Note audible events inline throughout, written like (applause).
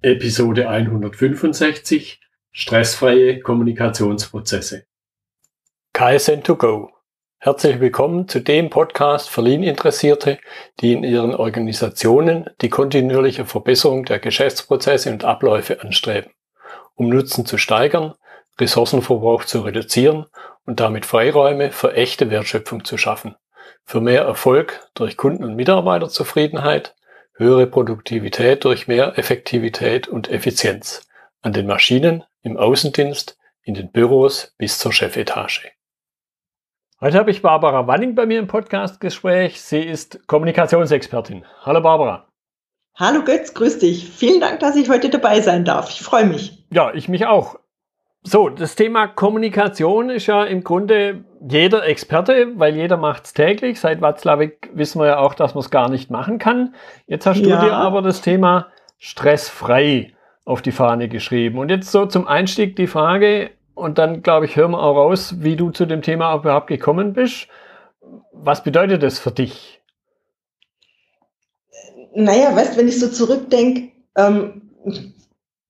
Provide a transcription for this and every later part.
Episode 165 Stressfreie Kommunikationsprozesse. KSN2Go. Herzlich willkommen zu dem Podcast für Lean-Interessierte, die in ihren Organisationen die kontinuierliche Verbesserung der Geschäftsprozesse und Abläufe anstreben, um Nutzen zu steigern, Ressourcenverbrauch zu reduzieren und damit Freiräume für echte Wertschöpfung zu schaffen, für mehr Erfolg durch Kunden- und Mitarbeiterzufriedenheit, höhere Produktivität durch mehr Effektivität und Effizienz an den Maschinen, im Außendienst, in den Büros bis zur Chefetage. Heute habe ich Barbara Wanning bei mir im Podcastgespräch. Sie ist Kommunikationsexpertin. Hallo Barbara. Hallo Götz, grüß dich. Vielen Dank, dass ich heute dabei sein darf. Ich freue mich. Ja, ich mich auch. So, das Thema Kommunikation ist ja im Grunde jeder Experte, weil jeder macht es täglich. Seit Watzlawick wissen wir ja auch, dass man es gar nicht machen kann. Jetzt hast ja. du dir aber das Thema stressfrei auf die Fahne geschrieben. Und jetzt so zum Einstieg die Frage, und dann glaube ich, hören wir auch raus, wie du zu dem Thema überhaupt gekommen bist. Was bedeutet das für dich? Naja, weißt, wenn ich so zurückdenke, ähm,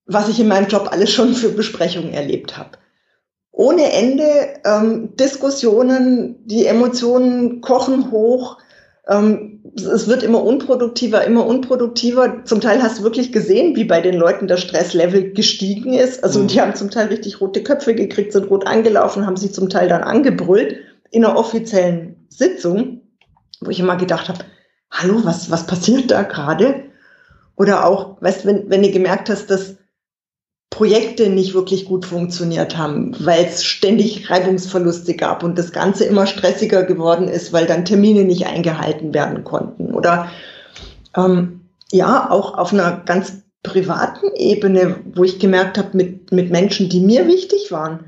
was ich in meinem Job alles schon für Besprechungen erlebt habe. Ohne Ende ähm, Diskussionen, die Emotionen kochen hoch. Ähm, es wird immer unproduktiver, immer unproduktiver. Zum Teil hast du wirklich gesehen, wie bei den Leuten das Stresslevel gestiegen ist. Also mhm. die haben zum Teil richtig rote Köpfe gekriegt, sind rot angelaufen, haben sich zum Teil dann angebrüllt in einer offiziellen Sitzung, wo ich immer gedacht habe, hallo, was, was passiert da gerade? Oder auch, weißt, wenn, wenn du gemerkt hast, dass Projekte nicht wirklich gut funktioniert haben, weil es ständig Reibungsverluste gab und das Ganze immer stressiger geworden ist, weil dann Termine nicht eingehalten werden konnten. Oder ähm, ja, auch auf einer ganz privaten Ebene, wo ich gemerkt habe, mit, mit Menschen, die mir wichtig waren.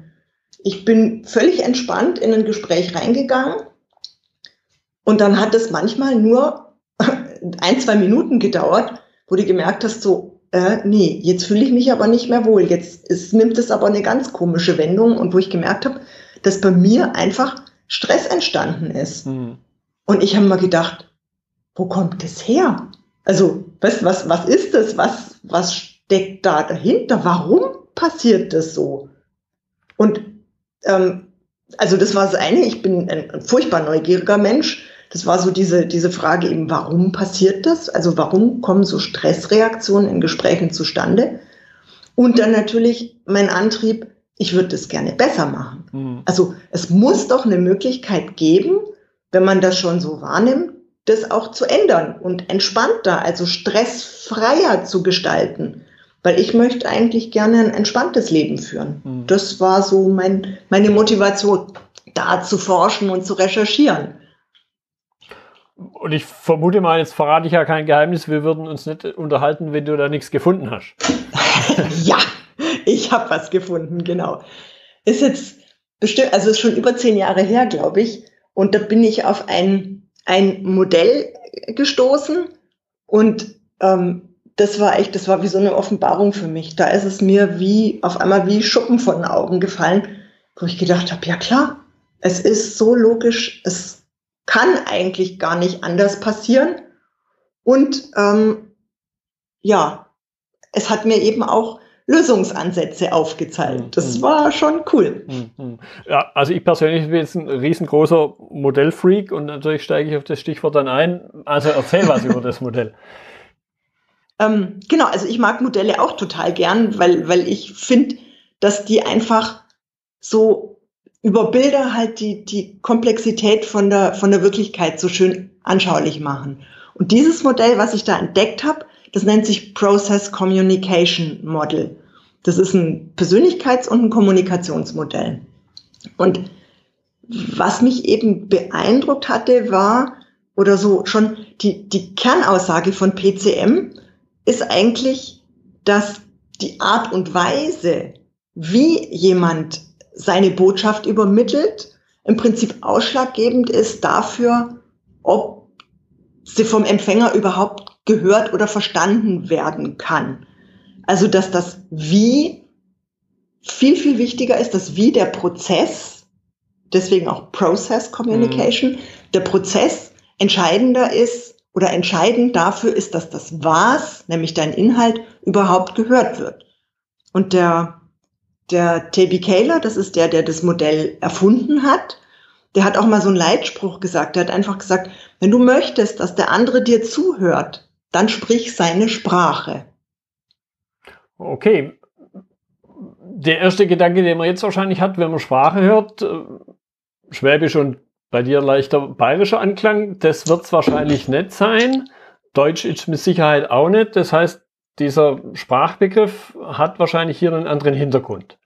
Ich bin völlig entspannt in ein Gespräch reingegangen und dann hat es manchmal nur (laughs) ein, zwei Minuten gedauert, wo du gemerkt hast, so, äh, nee, jetzt fühle ich mich aber nicht mehr wohl. Jetzt es nimmt es aber eine ganz komische Wendung und wo ich gemerkt habe, dass bei mir einfach Stress entstanden ist. Mhm. Und ich habe mal gedacht, wo kommt das her? Also, was, was, was ist das? Was, was steckt da dahinter? Warum passiert das so? Und ähm, also das war das eine, ich bin ein, ein furchtbar neugieriger Mensch das war so diese, diese Frage eben, warum passiert das? Also warum kommen so Stressreaktionen in Gesprächen zustande? Und dann natürlich mein Antrieb, ich würde das gerne besser machen. Mhm. Also es muss doch eine Möglichkeit geben, wenn man das schon so wahrnimmt, das auch zu ändern und entspannter, also stressfreier zu gestalten. Weil ich möchte eigentlich gerne ein entspanntes Leben führen. Mhm. Das war so mein, meine Motivation, da zu forschen und zu recherchieren. Und ich vermute mal, jetzt verrate ich ja kein Geheimnis, wir würden uns nicht unterhalten, wenn du da nichts gefunden hast. (laughs) ja, ich habe was gefunden, genau. Ist jetzt bestimmt, also ist schon über zehn Jahre her, glaube ich. Und da bin ich auf ein, ein Modell gestoßen und ähm, das war echt, das war wie so eine Offenbarung für mich. Da ist es mir wie auf einmal wie Schuppen von den Augen gefallen, wo ich gedacht habe, ja klar, es ist so logisch, es kann eigentlich gar nicht anders passieren. Und ähm, ja, es hat mir eben auch Lösungsansätze aufgezeigt. Das mhm. war schon cool. Mhm. Ja, also ich persönlich bin jetzt ein riesengroßer Modellfreak und natürlich steige ich auf das Stichwort dann ein. Also erzähl was über das Modell. (laughs) Ähm, genau, also ich mag Modelle auch total gern, weil, weil ich finde, dass die einfach so über Bilder halt die, die Komplexität von der, von der Wirklichkeit so schön anschaulich machen. Und dieses Modell, was ich da entdeckt habe, das nennt sich Process Communication Model. Das ist ein Persönlichkeits- und ein Kommunikationsmodell. Und was mich eben beeindruckt hatte, war, oder so schon die, die Kernaussage von PCM ist eigentlich, dass die Art und Weise, wie jemand seine Botschaft übermittelt, im Prinzip ausschlaggebend ist dafür, ob sie vom Empfänger überhaupt gehört oder verstanden werden kann. Also, dass das Wie viel, viel wichtiger ist, das Wie der Prozess, deswegen auch Process Communication, mhm. der Prozess entscheidender ist oder entscheidend dafür ist, dass das Was, nämlich dein Inhalt, überhaupt gehört wird. Und der, der Taby Kaler, das ist der, der das Modell erfunden hat, der hat auch mal so einen Leitspruch gesagt. Der hat einfach gesagt, wenn du möchtest, dass der andere dir zuhört, dann sprich seine Sprache. Okay. Der erste Gedanke, den man jetzt wahrscheinlich hat, wenn man Sprache hört, äh, Schwäbisch und bei dir leichter bayerischer Anklang, das wird es wahrscheinlich nicht sein. Deutsch ist mit Sicherheit auch nicht. Das heißt, dieser Sprachbegriff hat wahrscheinlich hier einen anderen Hintergrund.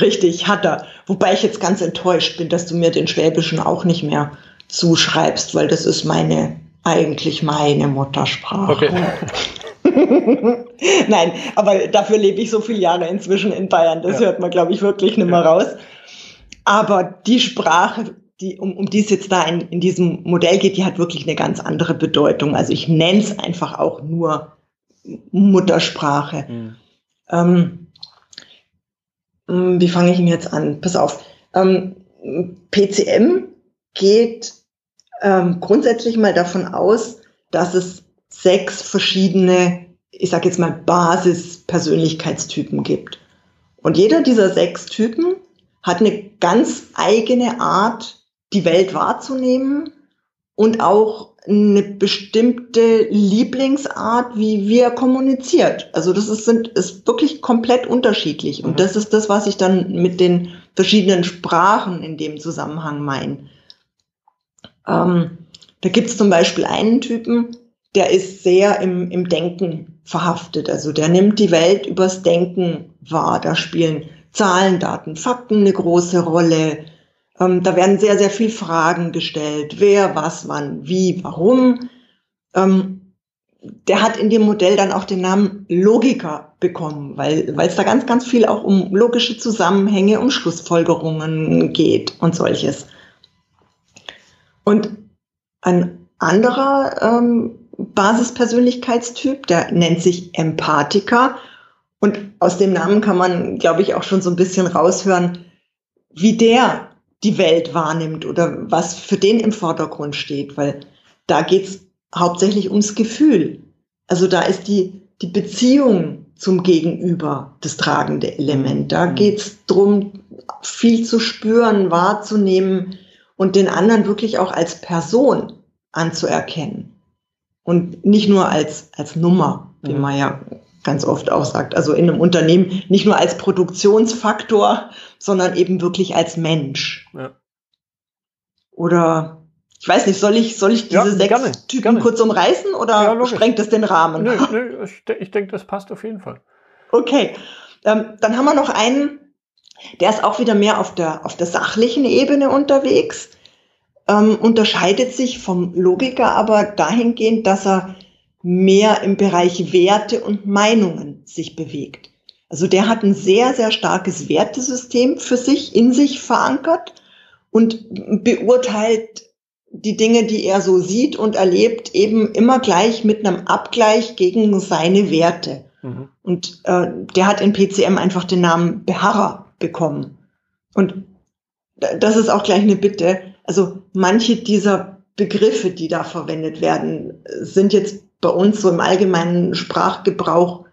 Richtig, hat er. Wobei ich jetzt ganz enttäuscht bin, dass du mir den Schwäbischen auch nicht mehr zuschreibst, weil das ist meine, eigentlich meine Muttersprache. Okay. (laughs) Nein, aber dafür lebe ich so viele Jahre inzwischen in Bayern. Das ja. hört man, glaube ich, wirklich nicht mehr ja. raus. Aber die Sprache, die, um, um die es jetzt da in, in diesem Modell geht, die hat wirklich eine ganz andere Bedeutung. Also ich nenne es einfach auch nur Muttersprache. Mhm. Ähm, hm, wie fange ich ihn jetzt an? Pass auf. Ähm, PCM geht ähm, grundsätzlich mal davon aus, dass es sechs verschiedene, ich sage jetzt mal, Basis-Persönlichkeitstypen gibt. Und jeder dieser sechs Typen hat eine ganz eigene Art, die Welt wahrzunehmen und auch eine bestimmte Lieblingsart, wie wir kommuniziert. Also das ist, sind, ist wirklich komplett unterschiedlich. Und mhm. das ist das, was ich dann mit den verschiedenen Sprachen in dem Zusammenhang meine. Ähm, da gibt es zum Beispiel einen Typen, der ist sehr im, im Denken verhaftet. Also der nimmt die Welt übers Denken wahr. Da spielen Zahlen, Daten, Fakten eine große Rolle. Ähm, da werden sehr, sehr viel Fragen gestellt. Wer, was, wann, wie, warum. Ähm, der hat in dem Modell dann auch den Namen Logiker bekommen, weil weil es da ganz, ganz viel auch um logische Zusammenhänge, um Schlussfolgerungen geht und solches. Und ein anderer ähm, Basispersönlichkeitstyp, der nennt sich Empathiker. Und aus dem Namen kann man, glaube ich, auch schon so ein bisschen raushören, wie der die Welt wahrnimmt oder was für den im Vordergrund steht, weil da geht's hauptsächlich ums Gefühl. Also da ist die, die Beziehung zum Gegenüber das tragende Element. Da mhm. geht's drum, viel zu spüren, wahrzunehmen und den anderen wirklich auch als Person anzuerkennen. Und nicht nur als, als Nummer, wie mhm. man ja ganz oft auch sagt. Also in einem Unternehmen nicht nur als Produktionsfaktor, sondern eben wirklich als Mensch. Ja. Oder ich weiß nicht, soll ich, soll ich diese ja, sechs gerne, Typen gerne. kurz umreißen oder ja, sprengt das den Rahmen? Nö, nö, ich, ich denke, das passt auf jeden Fall. Okay. Ähm, dann haben wir noch einen, der ist auch wieder mehr auf der, auf der sachlichen Ebene unterwegs, ähm, unterscheidet sich vom Logiker aber dahingehend, dass er mehr im Bereich Werte und Meinungen sich bewegt. Also der hat ein sehr, sehr starkes Wertesystem für sich, in sich verankert und beurteilt die Dinge, die er so sieht und erlebt, eben immer gleich mit einem Abgleich gegen seine Werte. Mhm. Und äh, der hat in PCM einfach den Namen Beharrer bekommen. Und das ist auch gleich eine Bitte. Also manche dieser Begriffe, die da verwendet werden, sind jetzt bei uns so im allgemeinen Sprachgebrauch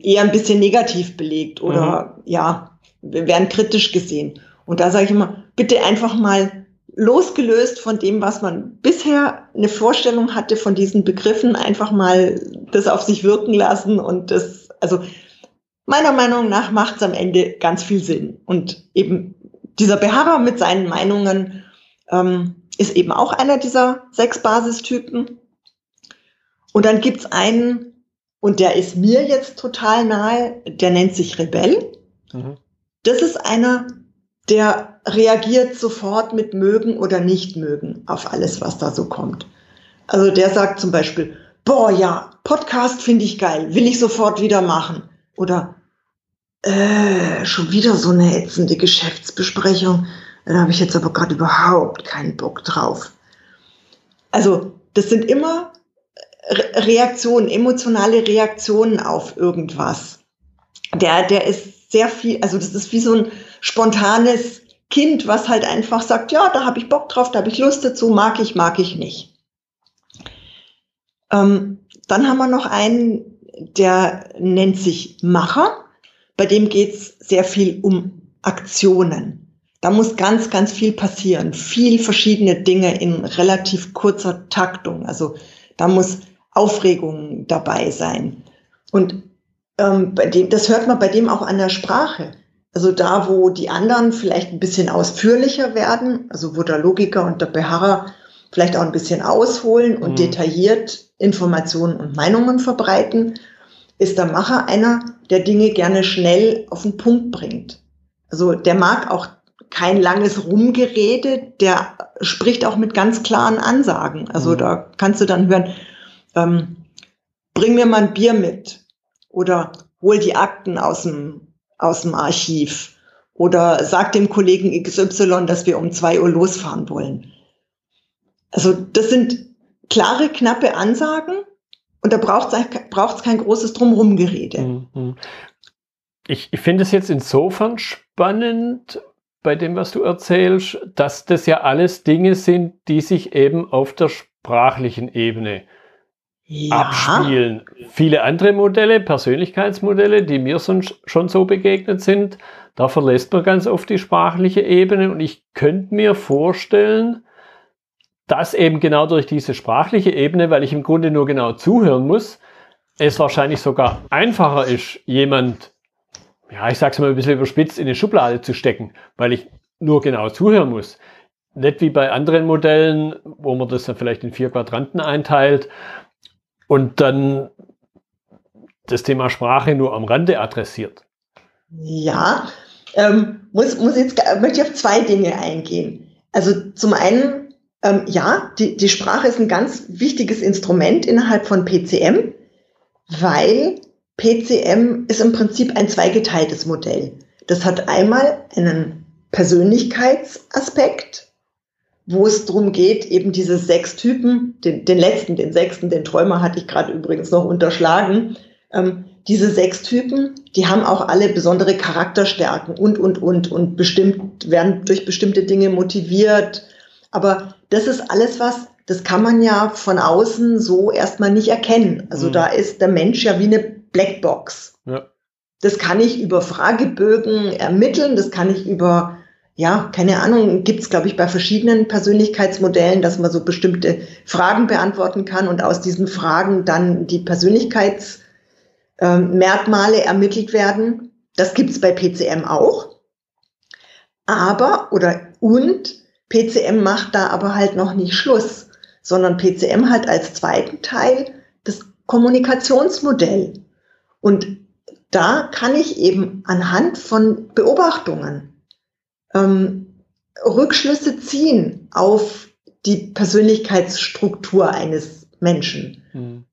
eher ein bisschen negativ belegt oder mhm. ja, wir werden kritisch gesehen. Und da sage ich immer, bitte einfach mal losgelöst von dem, was man bisher eine Vorstellung hatte von diesen Begriffen, einfach mal das auf sich wirken lassen und das, also meiner Meinung nach macht es am Ende ganz viel Sinn. Und eben dieser Beharrer mit seinen Meinungen ähm, ist eben auch einer dieser sechs Basistypen. Und dann gibt's einen, und der ist mir jetzt total nahe, der nennt sich Rebell. Mhm. Das ist einer, der reagiert sofort mit mögen oder nicht mögen auf alles, was da so kommt. Also der sagt zum Beispiel, boah, ja, Podcast finde ich geil, will ich sofort wieder machen. Oder äh, schon wieder so eine ätzende Geschäftsbesprechung. Da habe ich jetzt aber gerade überhaupt keinen Bock drauf. Also das sind immer Reaktionen, emotionale Reaktionen auf irgendwas. Der, der ist sehr viel, also das ist wie so ein spontanes Kind, was halt einfach sagt, ja, da habe ich Bock drauf, da habe ich Lust dazu, mag ich, mag ich nicht. Ähm, dann haben wir noch einen, der nennt sich Macher. Bei dem geht es sehr viel um Aktionen. Da muss ganz, ganz viel passieren. Viel verschiedene Dinge in relativ kurzer Taktung. Also da muss Aufregung dabei sein. Und ähm, bei dem, das hört man bei dem auch an der Sprache. Also da, wo die anderen vielleicht ein bisschen ausführlicher werden, also wo der Logiker und der Beharrer vielleicht auch ein bisschen ausholen und mhm. detailliert Informationen und Meinungen verbreiten, ist der Macher einer, der Dinge gerne schnell auf den Punkt bringt. Also der mag auch kein langes Rumgerede, der spricht auch mit ganz klaren Ansagen. Also mhm. da kannst du dann hören, ähm, bring mir mal ein Bier mit oder hol die Akten aus dem, aus dem Archiv oder sag dem Kollegen XY, dass wir um zwei Uhr losfahren wollen. Also das sind klare, knappe Ansagen und da braucht es kein großes Drumrumgerede. Mhm. Ich, ich finde es jetzt insofern spannend bei dem, was du erzählst, dass das ja alles Dinge sind, die sich eben auf der sprachlichen Ebene ja. abspielen. Viele andere Modelle, Persönlichkeitsmodelle, die mir sonst schon so begegnet sind, da verlässt man ganz oft die sprachliche Ebene und ich könnte mir vorstellen, dass eben genau durch diese sprachliche Ebene, weil ich im Grunde nur genau zuhören muss, es wahrscheinlich sogar einfacher ist, jemand, ja, ich sag's mal ein bisschen überspitzt, in eine Schublade zu stecken, weil ich nur genau zuhören muss. Nicht wie bei anderen Modellen, wo man das dann vielleicht in vier Quadranten einteilt und dann das Thema Sprache nur am Rande adressiert. Ja, ähm, muss, muss jetzt, möchte ich auf zwei Dinge eingehen. Also zum einen, ähm, ja, die, die Sprache ist ein ganz wichtiges Instrument innerhalb von PCM, weil PCM ist im Prinzip ein zweigeteiltes Modell. Das hat einmal einen Persönlichkeitsaspekt, wo es darum geht, eben diese sechs Typen, den, den letzten, den sechsten, den Träumer hatte ich gerade übrigens noch unterschlagen, ähm, diese sechs Typen, die haben auch alle besondere Charakterstärken und, und, und, und bestimmt, werden durch bestimmte Dinge motiviert. Aber das ist alles was, das kann man ja von außen so erstmal nicht erkennen. Also mhm. da ist der Mensch ja wie eine Blackbox. Ja. Das kann ich über Fragebögen ermitteln, das kann ich über ja, keine Ahnung, gibt es, glaube ich, bei verschiedenen Persönlichkeitsmodellen, dass man so bestimmte Fragen beantworten kann und aus diesen Fragen dann die Persönlichkeitsmerkmale äh, ermittelt werden. Das gibt es bei PCM auch. Aber, oder und, PCM macht da aber halt noch nicht Schluss, sondern PCM hat als zweiten Teil das Kommunikationsmodell. Und da kann ich eben anhand von Beobachtungen ähm, Rückschlüsse ziehen auf die Persönlichkeitsstruktur eines Menschen. Mhm.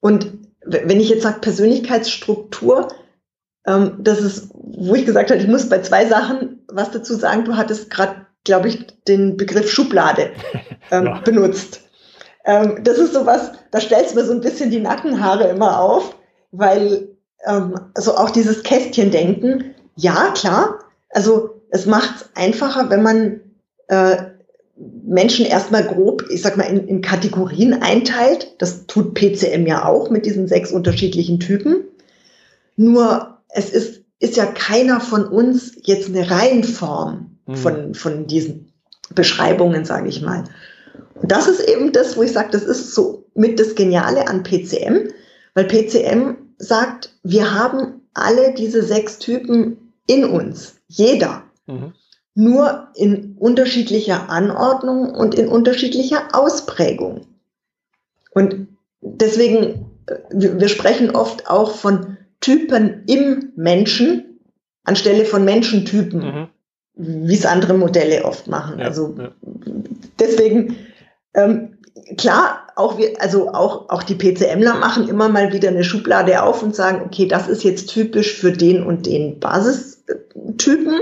Und wenn ich jetzt sage Persönlichkeitsstruktur, ähm, das ist, wo ich gesagt habe, ich muss bei zwei Sachen was dazu sagen. Du hattest gerade, glaube ich, den Begriff Schublade (laughs) ähm, ja. benutzt. Ähm, das ist sowas, da stellst du mir so ein bisschen die Nackenhaare immer auf, weil ähm, also auch dieses Kästchendenken, ja, klar, also es macht es einfacher, wenn man äh, Menschen erstmal grob, ich sag mal, in, in Kategorien einteilt. Das tut PCM ja auch mit diesen sechs unterschiedlichen Typen. Nur es ist, ist ja keiner von uns jetzt eine Reihenform mhm. von, von diesen Beschreibungen, sage ich mal. Und das ist eben das, wo ich sage, das ist so mit das Geniale an PCM, weil PCM sagt, wir haben alle diese sechs Typen in uns. Jeder. Mhm. Nur in unterschiedlicher Anordnung und in unterschiedlicher Ausprägung. Und deswegen, wir sprechen oft auch von Typen im Menschen anstelle von Menschentypen, mhm. wie es andere Modelle oft machen. Ja, also ja. deswegen, ähm, klar, auch wir, also auch, auch die PCMler machen immer mal wieder eine Schublade auf und sagen, okay, das ist jetzt typisch für den und den Basistypen.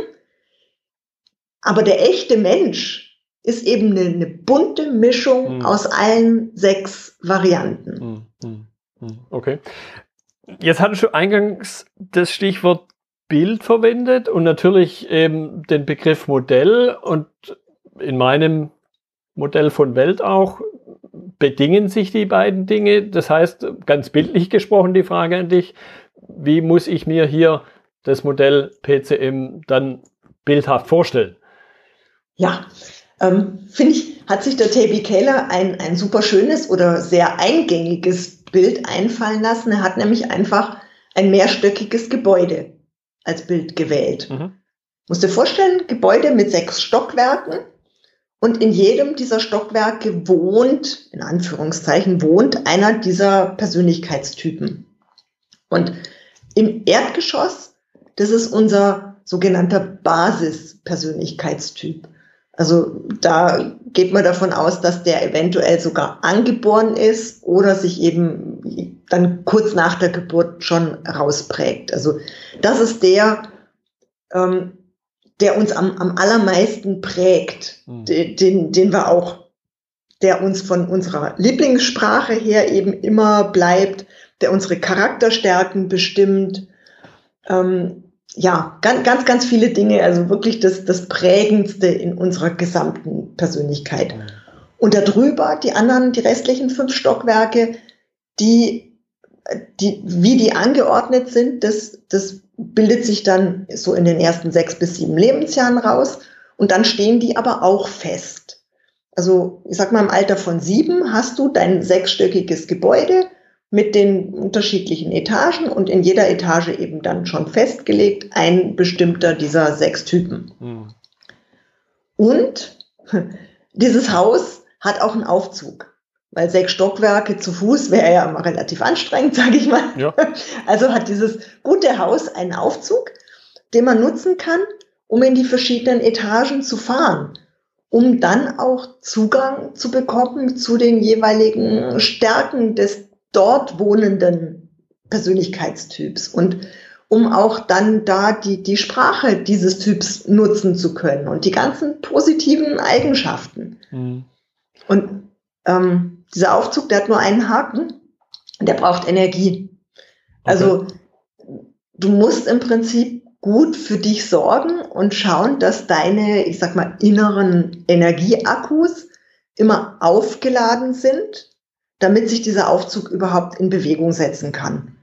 Aber der echte Mensch ist eben eine, eine bunte Mischung hm. aus allen sechs Varianten. Hm, hm, okay. Jetzt hattest du eingangs das Stichwort Bild verwendet und natürlich eben den Begriff Modell und in meinem Modell von Welt auch bedingen sich die beiden Dinge? Das heißt, ganz bildlich gesprochen, die Frage an dich, wie muss ich mir hier das Modell PCM dann bildhaft vorstellen? Ja, ähm, finde ich, hat sich der Taby Keller ein, ein super schönes oder sehr eingängiges Bild einfallen lassen. Er hat nämlich einfach ein mehrstöckiges Gebäude als Bild gewählt. Mhm. Musst dir vorstellen, Gebäude mit sechs Stockwerken und in jedem dieser Stockwerke wohnt, in Anführungszeichen, wohnt einer dieser Persönlichkeitstypen. Und im Erdgeschoss, das ist unser sogenannter Basispersönlichkeitstyp. Also da geht man davon aus, dass der eventuell sogar angeboren ist oder sich eben dann kurz nach der Geburt schon rausprägt. Also das ist der, ähm, der uns am, am allermeisten prägt, mhm. den, den wir auch, der uns von unserer Lieblingssprache her eben immer bleibt, der unsere Charakterstärken bestimmt. Ähm, ja, ganz, ganz, ganz viele Dinge, also wirklich das, das Prägendste in unserer gesamten Persönlichkeit. Und darüber die anderen, die restlichen fünf Stockwerke, die, die, wie die angeordnet sind, das, das bildet sich dann so in den ersten sechs bis sieben Lebensjahren raus. Und dann stehen die aber auch fest. Also, ich sag mal, im Alter von sieben hast du dein sechsstöckiges Gebäude mit den unterschiedlichen Etagen und in jeder Etage eben dann schon festgelegt ein bestimmter dieser sechs Typen. Mhm. Und (laughs) dieses Haus hat auch einen Aufzug, weil sechs Stockwerke zu Fuß wäre ja immer relativ anstrengend, (laughs) sage ich mal. Ja. Also hat dieses gute Haus einen Aufzug, den man nutzen kann, um in die verschiedenen Etagen zu fahren um dann auch Zugang zu bekommen zu den jeweiligen Stärken des dort wohnenden Persönlichkeitstyps und um auch dann da die, die Sprache dieses Typs nutzen zu können und die ganzen positiven Eigenschaften. Mhm. Und ähm, dieser Aufzug, der hat nur einen Haken, der braucht Energie. Also okay. du musst im Prinzip gut für dich sorgen und schauen, dass deine, ich sag mal, inneren Energieakkus immer aufgeladen sind damit sich dieser Aufzug überhaupt in Bewegung setzen kann.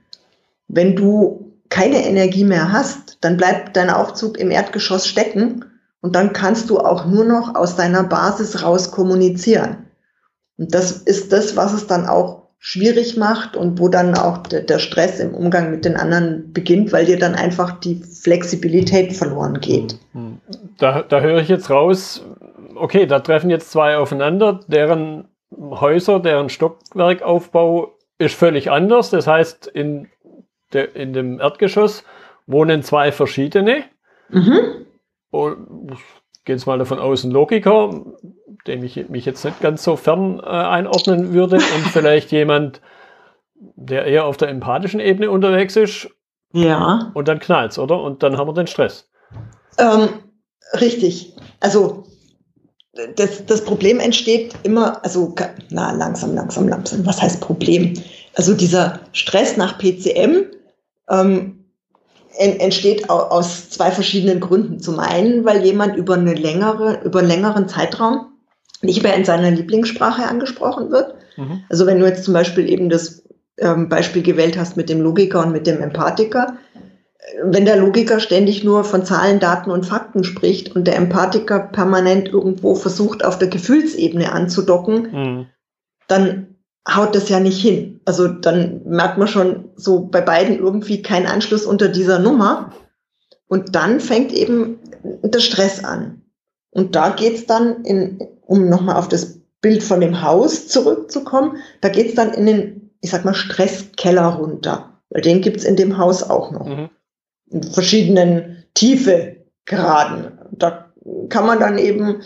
Wenn du keine Energie mehr hast, dann bleibt dein Aufzug im Erdgeschoss stecken und dann kannst du auch nur noch aus deiner Basis raus kommunizieren. Und das ist das, was es dann auch schwierig macht und wo dann auch der, Stress im Umgang mit den anderen beginnt, weil dir dann einfach die Flexibilität verloren geht. Da, da höre ich jetzt raus, okay, da treffen jetzt zwei aufeinander, deren Häuser, deren Stockwerkaufbau ist völlig anders. Das heißt, in, der, in dem Erdgeschoss wohnen zwei verschiedene. Mhm. Und ich gehe jetzt mal davon aus, ein Logiker, dem ich mich jetzt nicht ganz so fern äh, einordnen würde, und (laughs) vielleicht jemand, der eher auf der empathischen Ebene unterwegs ist. Ja. Und dann knallt's, oder? Und dann haben wir den Stress. Ähm, richtig. Also das, das Problem entsteht immer, also na, langsam, langsam, langsam. Was heißt Problem? Also dieser Stress nach PCM ähm, entsteht aus zwei verschiedenen Gründen. Zum einen, weil jemand über, eine längere, über einen längeren Zeitraum nicht mehr in seiner Lieblingssprache angesprochen wird. Mhm. Also wenn du jetzt zum Beispiel eben das ähm, Beispiel gewählt hast mit dem Logiker und mit dem Empathiker, wenn der Logiker ständig nur von Zahlen, Daten und Fakten spricht und der Empathiker permanent irgendwo versucht, auf der Gefühlsebene anzudocken, mhm. dann haut das ja nicht hin. Also dann merkt man schon so bei beiden irgendwie keinen Anschluss unter dieser Nummer. Und dann fängt eben der Stress an. Und da geht's dann in, um nochmal auf das Bild von dem Haus zurückzukommen, da geht's dann in den, ich sag mal, Stresskeller runter. Weil den gibt's in dem Haus auch noch. Mhm verschiedenen Tiefegraden. Da kann man dann eben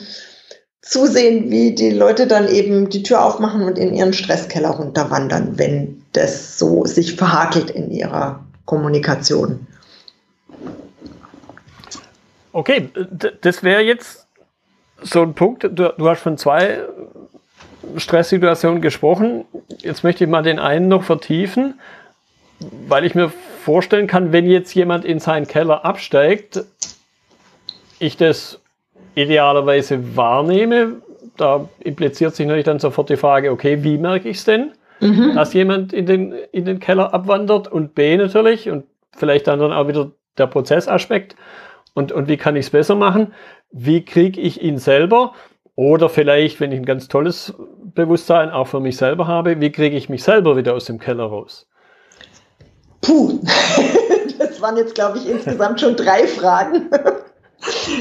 zusehen, wie die Leute dann eben die Tür aufmachen und in ihren Stresskeller runterwandern, wenn das so sich verhakelt in ihrer Kommunikation. Okay, das wäre jetzt so ein Punkt. Du, du, hast von zwei Stresssituationen gesprochen. Jetzt möchte ich mal den einen noch vertiefen weil ich mir vorstellen kann, wenn jetzt jemand in seinen Keller absteigt, ich das idealerweise wahrnehme, da impliziert sich natürlich dann sofort die Frage, okay, wie merke ich es denn, mhm. dass jemand in den, in den Keller abwandert? Und B natürlich, und vielleicht dann, dann auch wieder der Prozessaspekt. Und, und wie kann ich es besser machen? Wie kriege ich ihn selber? Oder vielleicht, wenn ich ein ganz tolles Bewusstsein auch für mich selber habe, wie kriege ich mich selber wieder aus dem Keller raus? Puh, (laughs) das waren jetzt, glaube ich, insgesamt schon drei Fragen.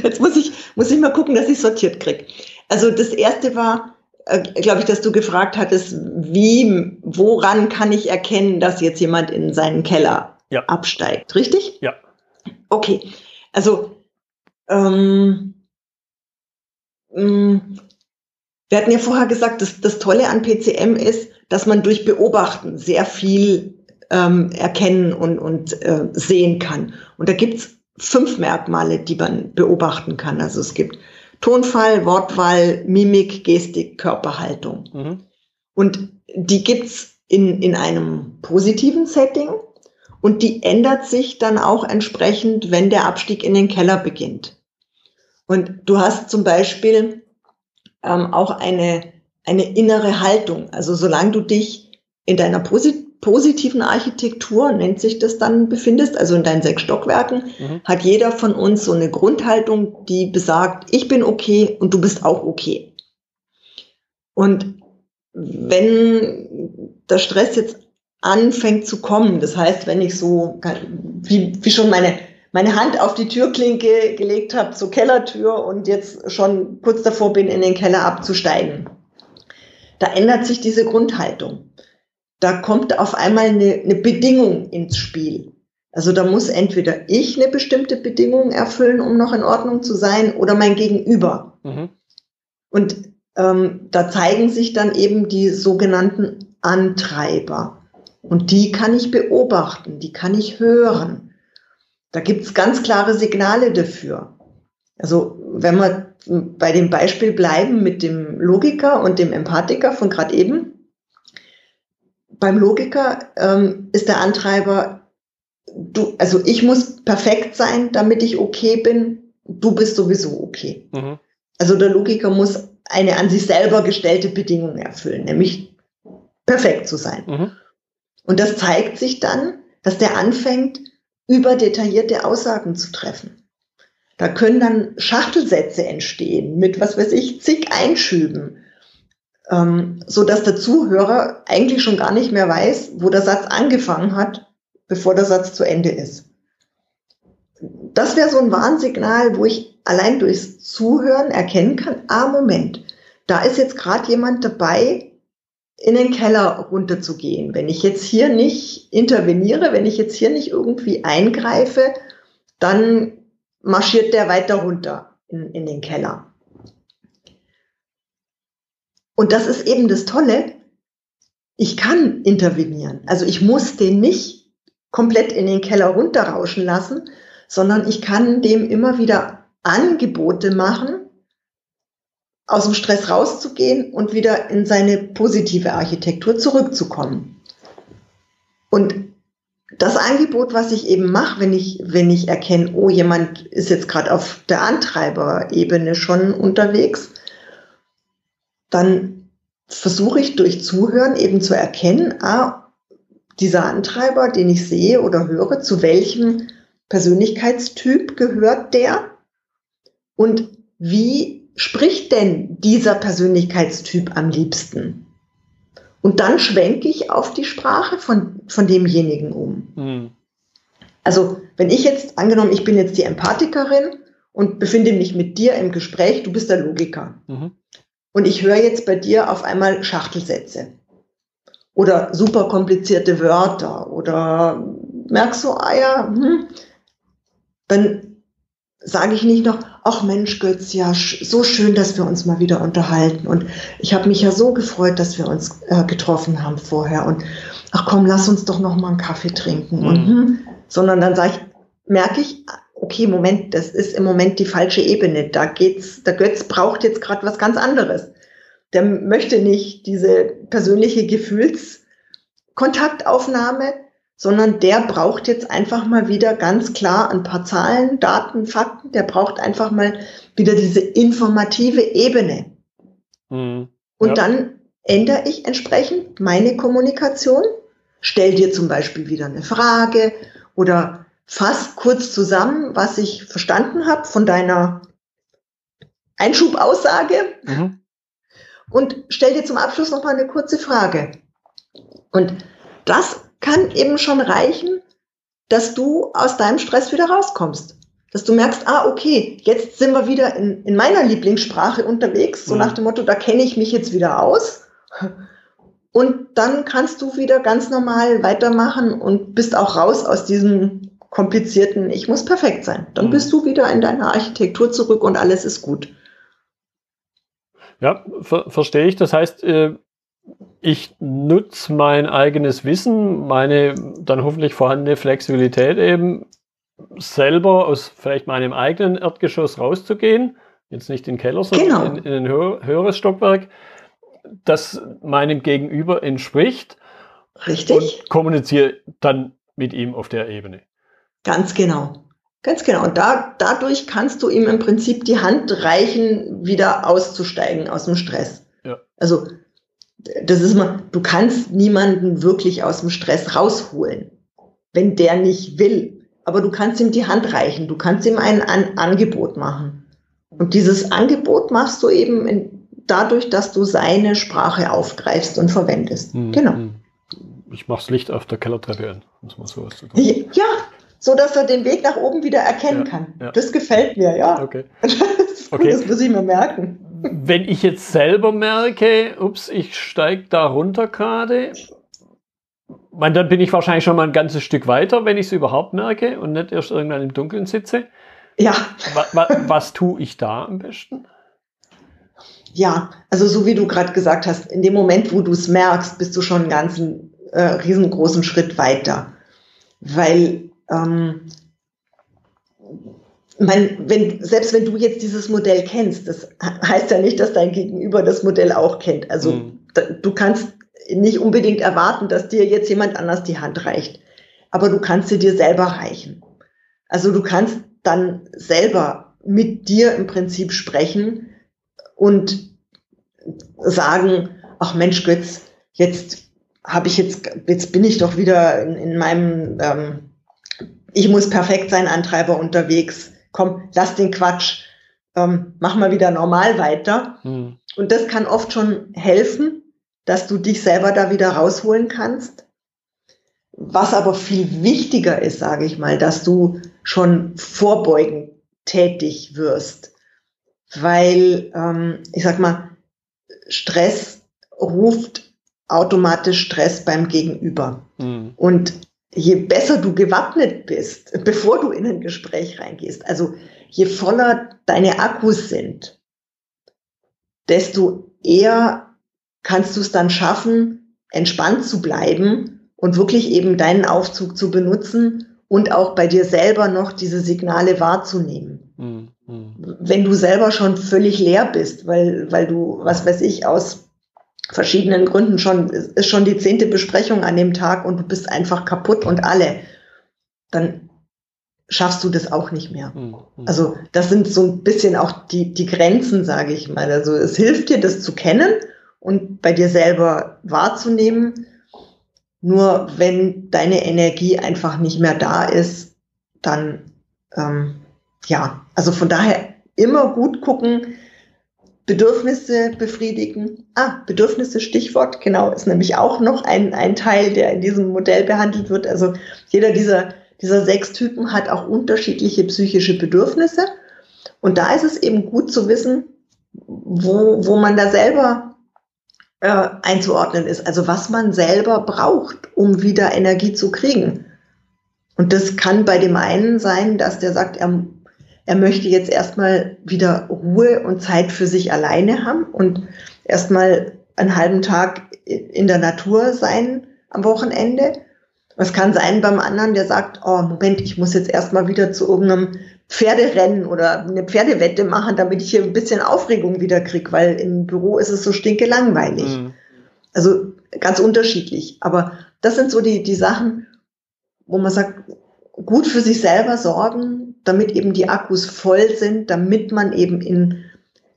Jetzt muss ich, muss ich mal gucken, dass ich sortiert kriege. Also das erste war, äh, glaube ich, dass du gefragt hattest, wie, woran kann ich erkennen, dass jetzt jemand in seinen Keller ja. absteigt, richtig? Ja. Okay, also ähm, mm, wir hatten ja vorher gesagt, dass das Tolle an PCM ist, dass man durch Beobachten sehr viel ähm, erkennen und, und äh, sehen kann. Und da gibt's fünf Merkmale, die man beobachten kann. Also es gibt Tonfall, Wortwahl, Mimik, Gestik, Körperhaltung. Mhm. Und die gibt's in, in einem positiven Setting und die ändert sich dann auch entsprechend, wenn der Abstieg in den Keller beginnt. Und du hast zum Beispiel ähm, auch eine, eine innere Haltung. Also solange du dich in deiner Posit positiven Architektur, nennt sich das dann, befindest, also in deinen sechs Stockwerken, mhm. hat jeder von uns so eine Grundhaltung, die besagt, ich bin okay und du bist auch okay. Und wenn der Stress jetzt anfängt zu kommen, das heißt, wenn ich so, wie, wie schon meine, meine Hand auf die Türklinke gelegt habe zur Kellertür und jetzt schon kurz davor bin, in den Keller abzusteigen, da ändert sich diese Grundhaltung da kommt auf einmal eine, eine Bedingung ins Spiel. Also da muss entweder ich eine bestimmte Bedingung erfüllen, um noch in Ordnung zu sein, oder mein Gegenüber. Mhm. Und ähm, da zeigen sich dann eben die sogenannten Antreiber. Und die kann ich beobachten, die kann ich hören. Da gibt's ganz klare Signale dafür. Also wenn wir bei dem Beispiel bleiben mit dem Logiker und dem Empathiker von gerade eben, beim Logiker ähm, ist der Antreiber, du, also ich muss perfekt sein, damit ich okay bin. Du bist sowieso okay. Mhm. Also der Logiker muss eine an sich selber gestellte Bedingung erfüllen, nämlich perfekt zu sein. Mhm. Und das zeigt sich dann, dass der anfängt, über detaillierte Aussagen zu treffen. Da können dann Schachtelsätze entstehen mit, was weiß ich, zig Einschüben ähm, so dass der Zuhörer eigentlich schon gar nicht mehr weiß, wo der Satz angefangen hat, bevor der Satz zu Ende ist. Das wäre so ein Warnsignal, wo ich allein durchs Zuhören erkennen kann, ah, Moment, da ist jetzt gerade jemand dabei, in den Keller runterzugehen. Wenn ich jetzt hier nicht interveniere, wenn ich jetzt hier nicht irgendwie eingreife, dann marschiert der weiter runter in, in den Keller. Und das ist eben das Tolle. Ich kann intervenieren. Also ich muss den nicht komplett in den Keller runterrauschen lassen, sondern ich kann dem immer wieder Angebote machen, aus dem Stress rauszugehen und wieder in seine positive Architektur zurückzukommen. Und das Angebot, was ich eben mache, wenn ich, wenn ich erkenne, oh, jemand ist jetzt gerade auf der Antreiberebene schon unterwegs, dann versuche ich durch Zuhören eben zu erkennen, ah, dieser Antreiber, den ich sehe oder höre, zu welchem Persönlichkeitstyp gehört der und wie spricht denn dieser Persönlichkeitstyp am liebsten? Und dann schwenke ich auf die Sprache von, von demjenigen um. Mhm. Also, wenn ich jetzt, angenommen, ich bin jetzt die Empathikerin und befinde mich mit dir im Gespräch, du bist der Logiker. Mhm. Und ich höre jetzt bei dir auf einmal Schachtelsätze. Oder super komplizierte Wörter. Oder merkst du, ah ja, hm, dann sage ich nicht noch, ach Mensch Götz, ja, so schön, dass wir uns mal wieder unterhalten. Und ich habe mich ja so gefreut, dass wir uns äh, getroffen haben vorher. Und ach komm, lass uns doch noch mal einen Kaffee trinken. Mhm. und hm, sondern dann sage ich, merke ich, okay, Moment, das ist im Moment die falsche Ebene. Da geht's, der Götz braucht jetzt gerade was ganz anderes. Der möchte nicht diese persönliche Gefühlskontaktaufnahme, sondern der braucht jetzt einfach mal wieder ganz klar ein paar Zahlen, Daten, Fakten. Der braucht einfach mal wieder diese informative Ebene. Mhm. Und ja. dann ändere ich entsprechend meine Kommunikation, stell dir zum Beispiel wieder eine Frage oder fass kurz zusammen, was ich verstanden habe von deiner Einschubaussage mhm. und stell dir zum Abschluss noch mal eine kurze Frage. Und das kann eben schon reichen, dass du aus deinem Stress wieder rauskommst. Dass du merkst, ah, okay, jetzt sind wir wieder in, in meiner Lieblingssprache unterwegs, so mhm. nach dem Motto, da kenne ich mich jetzt wieder aus. Und dann kannst du wieder ganz normal weitermachen und bist auch raus aus diesem komplizierten, ich muss perfekt sein. Dann mhm. bist du wieder in deiner Architektur zurück und alles ist gut. Ja, ver verstehe ich. Das heißt, äh, ich nutze mein eigenes Wissen, meine dann hoffentlich vorhandene Flexibilität eben selber aus vielleicht meinem eigenen Erdgeschoss rauszugehen, jetzt nicht in den Keller, sondern genau. in, in, ein höheres Stockwerk, das meinem Gegenüber entspricht. Richtig. Und kommuniziere dann mit ihm auf der Ebene. Ganz genau. Ganz genau. Und da, dadurch kannst du ihm im Prinzip die Hand reichen, wieder auszusteigen aus dem Stress. Ja. Also, das ist mal, du kannst niemanden wirklich aus dem Stress rausholen, wenn der nicht will. Aber du kannst ihm die Hand reichen. Du kannst ihm ein An Angebot machen. Und dieses Angebot machst du eben in, dadurch, dass du seine Sprache aufgreifst und verwendest. Mhm. Genau. Hm. Ich mach's Licht auf der Kellertreppe an, muss man sowas zu Ja, so dass er den Weg nach oben wieder erkennen ja, kann. Ja. Das gefällt mir, ja. Okay. (laughs) Das, okay. das muss ich mir merken. Wenn ich jetzt selber merke, ups, ich steige da runter gerade, dann bin ich wahrscheinlich schon mal ein ganzes Stück weiter, wenn ich es überhaupt merke und nicht erst irgendwann im Dunkeln sitze. Ja. Was, was, was tue ich da am besten? Ja, also so wie du gerade gesagt hast, in dem Moment, wo du es merkst, bist du schon einen ganzen äh, riesengroßen Schritt weiter. Weil ähm, mein, wenn, selbst wenn du jetzt dieses Modell kennst, das heißt ja nicht, dass dein Gegenüber das Modell auch kennt. Also mhm. da, du kannst nicht unbedingt erwarten, dass dir jetzt jemand anders die Hand reicht. Aber du kannst sie dir selber reichen. Also du kannst dann selber mit dir im Prinzip sprechen und sagen, ach Mensch Götz, jetzt habe ich jetzt, jetzt bin ich doch wieder in, in meinem ähm, ich muss perfekt sein Antreiber unterwegs. Komm, lass den Quatsch. Ähm, mach mal wieder normal weiter. Hm. Und das kann oft schon helfen, dass du dich selber da wieder rausholen kannst. Was aber viel wichtiger ist, sage ich mal, dass du schon vorbeugend tätig wirst. Weil, ähm, ich sag mal, Stress ruft automatisch Stress beim Gegenüber. Mhm. Und je besser du gewappnet bist, bevor du in ein Gespräch reingehst, also je voller deine Akkus sind, desto eher kannst du es dann schaffen, entspannt zu bleiben und wirklich eben deinen Aufzug zu benutzen und auch bei dir selber noch diese Signale wahrzunehmen. Mhm. Wenn du selber schon völlig leer bist, weil, weil du, was weiß ich, aus verschiedenen Gründen schon, ist schon die zehnte Besprechung an dem Tag und du bist einfach kaputt und alle, dann schaffst du das auch nicht mehr. Mhm. Also das sind so ein bisschen auch die, die Grenzen, sage ich mal. Also es hilft dir, das zu kennen und bei dir selber wahrzunehmen. Nur wenn deine Energie einfach nicht mehr da ist, dann ähm, ja, also von daher immer gut gucken, Bedürfnisse befriedigen. Ah, Bedürfnisse, Stichwort, genau, ist nämlich auch noch ein, ein Teil, der in diesem Modell behandelt wird. Also jeder dieser, dieser sechs Typen hat auch unterschiedliche psychische Bedürfnisse. Und da ist es eben gut zu wissen, wo, wo man da selber äh, einzuordnen ist. Also was man selber braucht, um wieder Energie zu kriegen. Und das kann bei dem einen sein, dass der sagt, er er möchte jetzt erstmal wieder Ruhe und Zeit für sich alleine haben und erstmal einen halben Tag in der Natur sein am Wochenende. Es kann sein beim anderen, der sagt, oh Moment, ich muss jetzt erstmal wieder zu irgendeinem Pferderennen oder eine Pferdewette machen, damit ich hier ein bisschen Aufregung wieder krieg, weil im Büro ist es so stinke langweilig. Mhm. Also ganz unterschiedlich. Aber das sind so die, die Sachen, wo man sagt, gut für sich selber sorgen, damit eben die Akkus voll sind, damit man eben in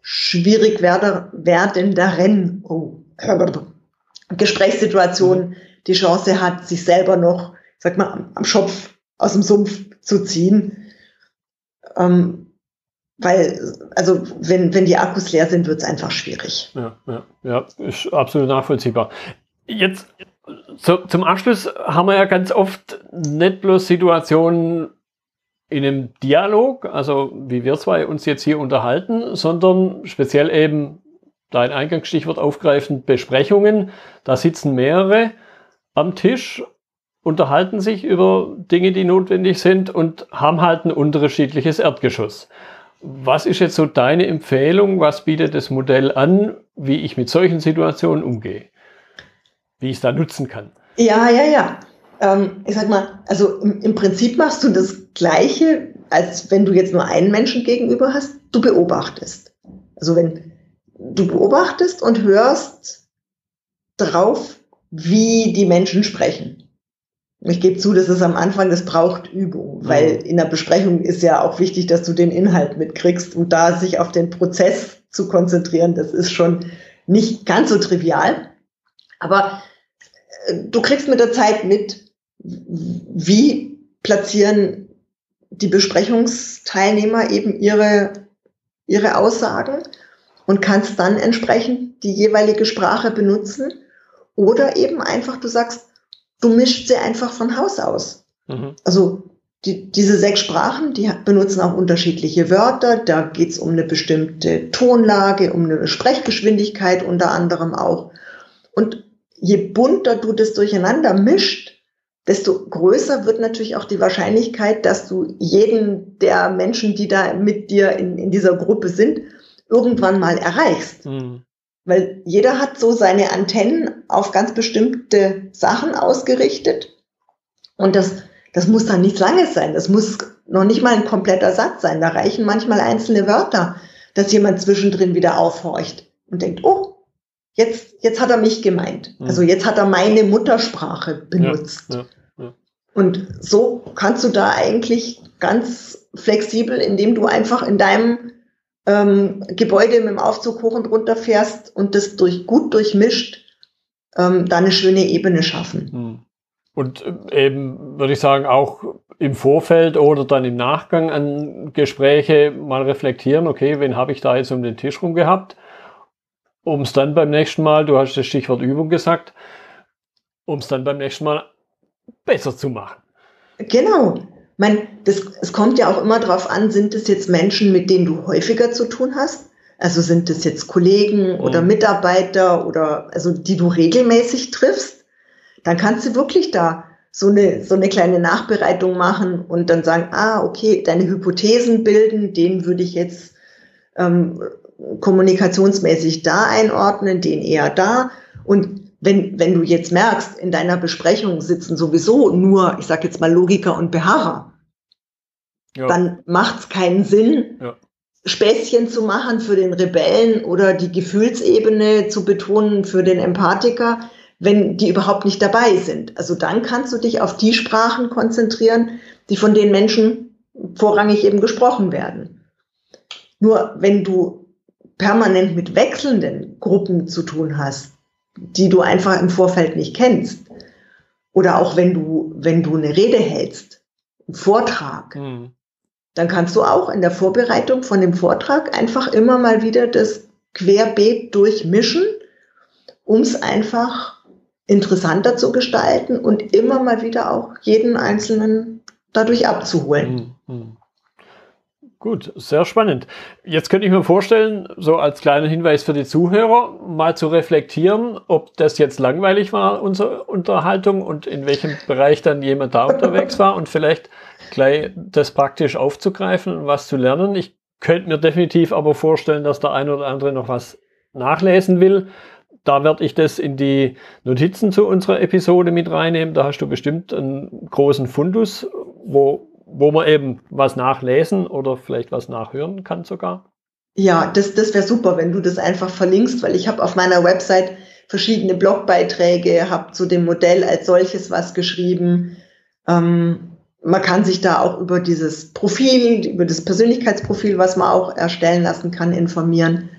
schwierig werdenderen oh, Gesprächssituationen die Chance hat, sich selber noch, sag mal, am Schopf aus dem Sumpf zu ziehen. Ähm, weil, also wenn, wenn die Akkus leer sind, wird es einfach schwierig. Ja, ja, ja, ist absolut nachvollziehbar. Jetzt so, zum Abschluss haben wir ja ganz oft nicht bloß Situationen in einem Dialog, also wie wir zwei uns jetzt hier unterhalten, sondern speziell eben dein Eingangsstichwort aufgreifend Besprechungen. Da sitzen mehrere am Tisch, unterhalten sich über Dinge, die notwendig sind und haben halt ein unterschiedliches Erdgeschoss. Was ist jetzt so deine Empfehlung? Was bietet das Modell an, wie ich mit solchen Situationen umgehe? Wie ich es da nutzen kann? Ja, ja, ja. Ähm, ich sag mal, also im, im Prinzip machst du das Gleiche, als wenn du jetzt nur einen Menschen gegenüber hast. Du beobachtest. Also wenn du beobachtest und hörst drauf, wie die Menschen sprechen. Ich gebe zu, das ist am Anfang, das braucht Übung, weil mhm. in der Besprechung ist ja auch wichtig, dass du den Inhalt mitkriegst und da sich auf den Prozess zu konzentrieren, das ist schon nicht ganz so trivial. Aber äh, du kriegst mit der Zeit mit, wie platzieren die Besprechungsteilnehmer eben ihre, ihre Aussagen und kannst dann entsprechend die jeweilige Sprache benutzen oder eben einfach, du sagst, du mischst sie einfach von Haus aus. Mhm. Also die, diese sechs Sprachen, die benutzen auch unterschiedliche Wörter. Da geht's um eine bestimmte Tonlage, um eine Sprechgeschwindigkeit unter anderem auch. Und je bunter du das durcheinander mischt, desto größer wird natürlich auch die Wahrscheinlichkeit, dass du jeden der Menschen, die da mit dir in, in dieser Gruppe sind, irgendwann mal erreichst. Mhm. Weil jeder hat so seine Antennen auf ganz bestimmte Sachen ausgerichtet. Und das, das muss dann nichts Langes sein. Das muss noch nicht mal ein kompletter Satz sein. Da reichen manchmal einzelne Wörter, dass jemand zwischendrin wieder aufhorcht und denkt, oh, jetzt, jetzt hat er mich gemeint. Mhm. Also jetzt hat er meine Muttersprache benutzt. Ja, ja. Und so kannst du da eigentlich ganz flexibel, indem du einfach in deinem ähm, Gebäude mit dem Aufzug hoch und runter fährst und das durch, gut durchmischt, ähm, da eine schöne Ebene schaffen. Hm. Und äh, eben, würde ich sagen, auch im Vorfeld oder dann im Nachgang an Gespräche mal reflektieren, okay, wen habe ich da jetzt um den Tisch rum gehabt? Um es dann beim nächsten Mal, du hast das Stichwort Übung gesagt, um es dann beim nächsten Mal besser zu machen. Genau mein, das, es kommt ja auch immer darauf an, sind es jetzt Menschen, mit denen du häufiger zu tun hast? Also sind es jetzt Kollegen mhm. oder Mitarbeiter oder also die du regelmäßig triffst? Dann kannst du wirklich da so eine, so eine kleine Nachbereitung machen und dann sagen, ah, okay, deine Hypothesen bilden, den würde ich jetzt ähm, kommunikationsmäßig da einordnen, den eher da. Und wenn, wenn du jetzt merkst, in deiner Besprechung sitzen sowieso nur, ich sage jetzt mal Logiker und Beharrer, ja. dann macht es keinen Sinn, ja. Späßchen zu machen für den Rebellen oder die Gefühlsebene zu betonen für den Empathiker, wenn die überhaupt nicht dabei sind. Also dann kannst du dich auf die Sprachen konzentrieren, die von den Menschen vorrangig eben gesprochen werden. Nur wenn du permanent mit wechselnden Gruppen zu tun hast, die du einfach im Vorfeld nicht kennst. Oder auch wenn du, wenn du eine Rede hältst, einen Vortrag, mhm. dann kannst du auch in der Vorbereitung von dem Vortrag einfach immer mal wieder das Querbeet durchmischen, um es einfach interessanter zu gestalten und immer mal wieder auch jeden Einzelnen dadurch abzuholen. Mhm. Gut, sehr spannend. Jetzt könnte ich mir vorstellen, so als kleiner Hinweis für die Zuhörer, mal zu reflektieren, ob das jetzt langweilig war, unsere Unterhaltung und in welchem Bereich dann jemand da unterwegs war und vielleicht gleich das praktisch aufzugreifen und was zu lernen. Ich könnte mir definitiv aber vorstellen, dass der eine oder andere noch was nachlesen will. Da werde ich das in die Notizen zu unserer Episode mit reinnehmen. Da hast du bestimmt einen großen Fundus, wo wo man eben was nachlesen oder vielleicht was nachhören kann sogar? Ja, das, das wäre super, wenn du das einfach verlinkst, weil ich habe auf meiner Website verschiedene Blogbeiträge, habe zu dem Modell als solches was geschrieben. Ähm, man kann sich da auch über dieses Profil, über das Persönlichkeitsprofil, was man auch erstellen lassen kann, informieren.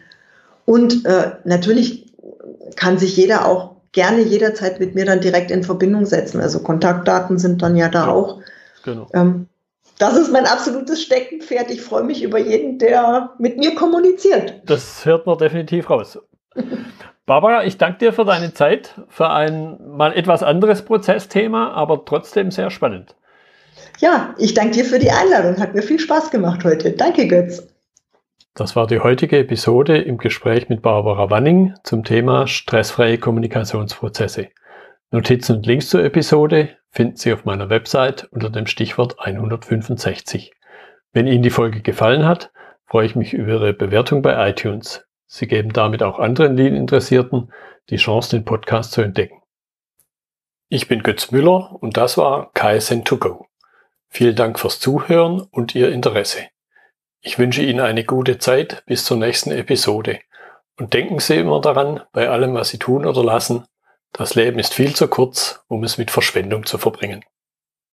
Und äh, natürlich kann sich jeder auch gerne jederzeit mit mir dann direkt in Verbindung setzen. Also Kontaktdaten sind dann ja da ja, auch. Genau. Ähm, das ist mein absolutes Steckenpferd. Ich freue mich über jeden, der mit mir kommuniziert. Das hört man definitiv raus. Barbara, ich danke dir für deine Zeit, für ein mal etwas anderes Prozessthema, aber trotzdem sehr spannend. Ja, ich danke dir für die Einladung. Hat mir viel Spaß gemacht heute. Danke, Götz. Das war die heutige Episode im Gespräch mit Barbara Wanning zum Thema stressfreie Kommunikationsprozesse. Notizen und Links zur Episode finden Sie auf meiner Website unter dem Stichwort 165. Wenn Ihnen die Folge gefallen hat, freue ich mich über Ihre Bewertung bei iTunes. Sie geben damit auch anderen Lean-Interessierten die Chance, den Podcast zu entdecken. Ich bin Götz Müller und das war KSN2Go. Vielen Dank fürs Zuhören und Ihr Interesse. Ich wünsche Ihnen eine gute Zeit bis zur nächsten Episode. Und denken Sie immer daran, bei allem, was Sie tun oder lassen, das Leben ist viel zu kurz, um es mit Verschwendung zu verbringen.